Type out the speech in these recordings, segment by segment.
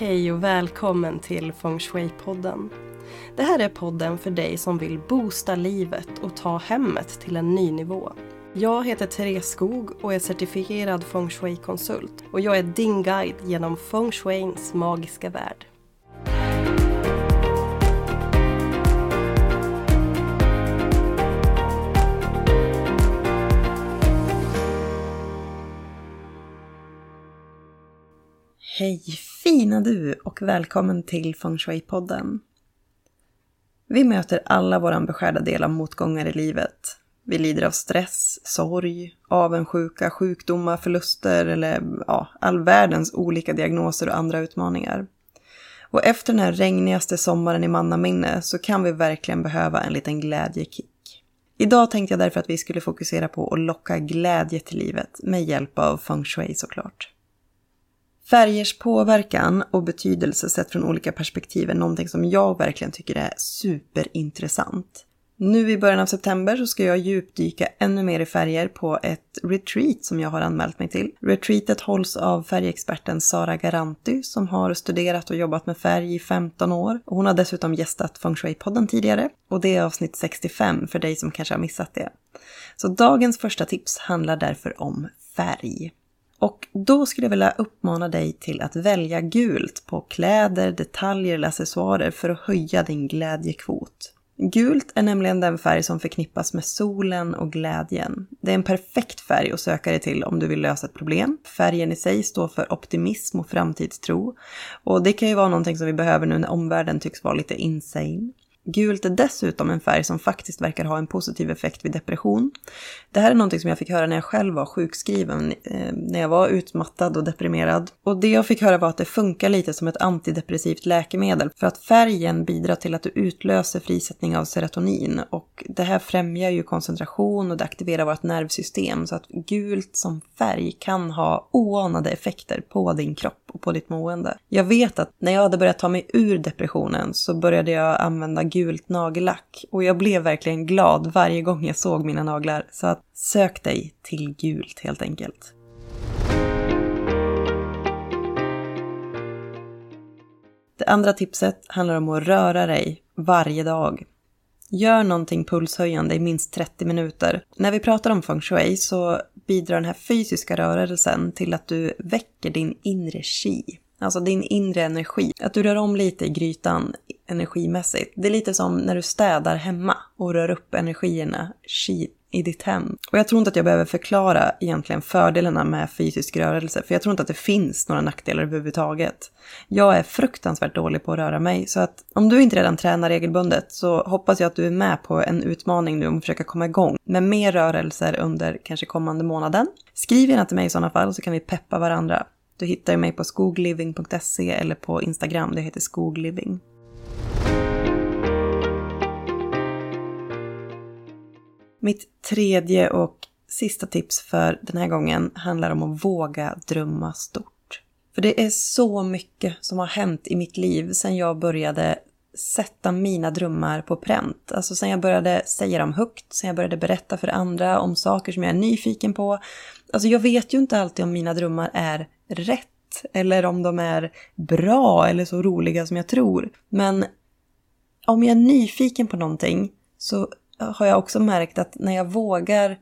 Hej och välkommen till Feng Shui-podden. Det här är podden för dig som vill boosta livet och ta hemmet till en ny nivå. Jag heter Therese Skog och är certifierad Feng Shui-konsult och jag är din guide genom Feng Shuins magiska värld. Hej fina du och välkommen till Feng Shui-podden. Vi möter alla vår beskärda del av motgångar i livet. Vi lider av stress, sorg, avundsjuka, sjukdomar, förluster eller ja, all världens olika diagnoser och andra utmaningar. Och efter den här regnigaste sommaren i mannaminne så kan vi verkligen behöva en liten glädjekick. Idag tänkte jag därför att vi skulle fokusera på att locka glädje till livet med hjälp av feng shui såklart. Färgers påverkan och betydelse sett från olika perspektiv är någonting som jag verkligen tycker är superintressant. Nu i början av september så ska jag djupdyka ännu mer i färger på ett retreat som jag har anmält mig till. Retreatet hålls av färgexperten Sara Garanti som har studerat och jobbat med färg i 15 år. Hon har dessutom gästat Feng Shui-podden tidigare och det är avsnitt 65 för dig som kanske har missat det. Så dagens första tips handlar därför om färg. Och då skulle jag vilja uppmana dig till att välja gult på kläder, detaljer eller accessoarer för att höja din glädjekvot. Gult är nämligen den färg som förknippas med solen och glädjen. Det är en perfekt färg att söka dig till om du vill lösa ett problem. Färgen i sig står för optimism och framtidstro. Och det kan ju vara någonting som vi behöver nu när omvärlden tycks vara lite insane. Gult är dessutom en färg som faktiskt verkar ha en positiv effekt vid depression. Det här är någonting som jag fick höra när jag själv var sjukskriven, eh, när jag var utmattad och deprimerad. Och det jag fick höra var att det funkar lite som ett antidepressivt läkemedel för att färgen bidrar till att du utlöser frisättning av serotonin och det här främjar ju koncentration och det aktiverar vårt nervsystem så att gult som färg kan ha oanade effekter på din kropp och på ditt mående. Jag vet att när jag hade börjat ta mig ur depressionen så började jag använda gult nagellack och jag blev verkligen glad varje gång jag såg mina naglar. Så att sök dig till gult helt enkelt. Det andra tipset handlar om att röra dig varje dag. Gör någonting pulshöjande i minst 30 minuter. När vi pratar om feng shui så bidrar den här fysiska rörelsen till att du väcker din inre chi. Alltså din inre energi. Att du rör om lite i grytan energimässigt. Det är lite som när du städar hemma och rör upp energierna, chi, i ditt hem. Och jag tror inte att jag behöver förklara egentligen fördelarna med fysisk rörelse, för jag tror inte att det finns några nackdelar överhuvudtaget. Jag är fruktansvärt dålig på att röra mig, så att om du inte redan tränar regelbundet så hoppas jag att du är med på en utmaning nu om att försöka komma igång med mer rörelser under kanske kommande månaden. Skriv gärna till mig i sådana fall så kan vi peppa varandra. Du hittar mig på skogliving.se eller på Instagram, det heter skogliving. Mitt tredje och sista tips för den här gången handlar om att våga drömma stort. För det är så mycket som har hänt i mitt liv sedan jag började sätta mina drömmar på pränt. Alltså sen jag började säga dem högt, sen jag började berätta för andra om saker som jag är nyfiken på. Alltså jag vet ju inte alltid om mina drömmar är rätt eller om de är bra eller så roliga som jag tror. Men om jag är nyfiken på någonting så har jag också märkt att när jag vågar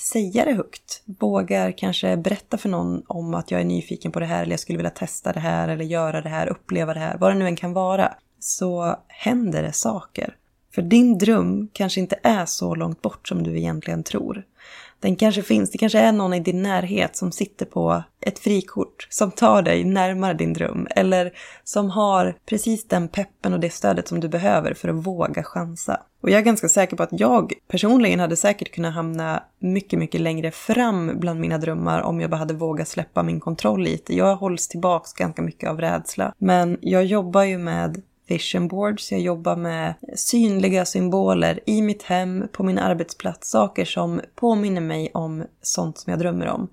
säga det högt, vågar kanske berätta för någon om att jag är nyfiken på det här eller jag skulle vilja testa det här eller göra det här, uppleva det här, vad det nu än kan vara, så händer det saker. För din dröm kanske inte är så långt bort som du egentligen tror. Den kanske finns, det kanske är någon i din närhet som sitter på ett frikort som tar dig närmare din dröm eller som har precis den peppen och det stödet som du behöver för att våga chansa. Och jag är ganska säker på att jag personligen hade säkert kunnat hamna mycket, mycket längre fram bland mina drömmar om jag bara hade vågat släppa min kontroll lite. Jag hålls tillbaks ganska mycket av rädsla. Men jag jobbar ju med vision boards, jag jobbar med synliga symboler i mitt hem, på min arbetsplats, saker som påminner mig om sånt som jag drömmer om.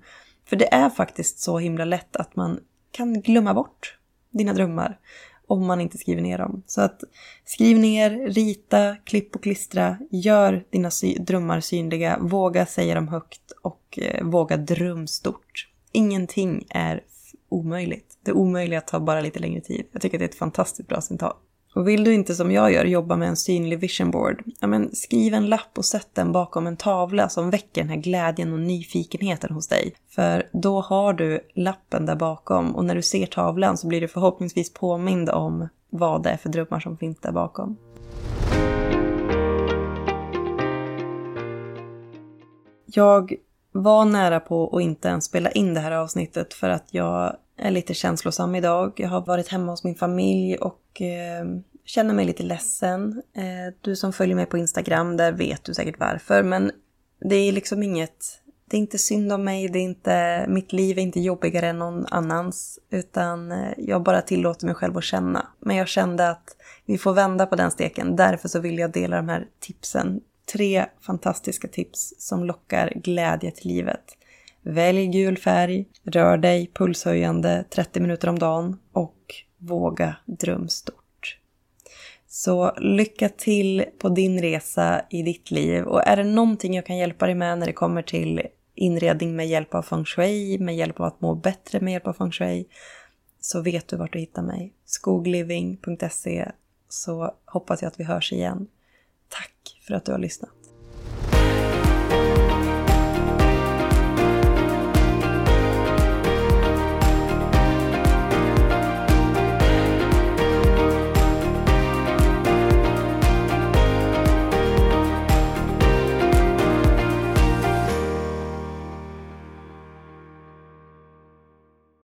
För det är faktiskt så himla lätt att man kan glömma bort dina drömmar om man inte skriver ner dem. Så att skriv ner, rita, klipp och klistra, gör dina sy drömmar synliga, våga säga dem högt och eh, våga dröm stort. Ingenting är omöjligt. Det omöjliga tar bara lite längre tid. Jag tycker att det är ett fantastiskt bra citat. Och vill du inte som jag gör jobba med en synlig vision board, ja men skriv en lapp och sätt den bakom en tavla som väcker den här glädjen och nyfikenheten hos dig. För då har du lappen där bakom och när du ser tavlan så blir du förhoppningsvis påmind om vad det är för drömmar som finns där bakom. Jag var nära på att inte ens spela in det här avsnittet för att jag är lite känslosam idag. Jag har varit hemma hos min familj och eh, känner mig lite ledsen. Eh, du som följer mig på Instagram, där vet du säkert varför. Men det är liksom inget... Det är inte synd om mig, det är inte, mitt liv är inte jobbigare än någon annans. Utan eh, jag bara tillåter mig själv att känna. Men jag kände att vi får vända på den steken. Därför så vill jag dela de här tipsen. Tre fantastiska tips som lockar glädje till livet. Välj gul färg, rör dig pulshöjande 30 minuter om dagen och våga drömstort. Så lycka till på din resa i ditt liv och är det någonting jag kan hjälpa dig med när det kommer till inredning med hjälp av feng shui, med hjälp av att må bättre med hjälp av feng shui, så vet du vart du hittar mig. skogliving.se så hoppas jag att vi hörs igen. Tack för att du har lyssnat.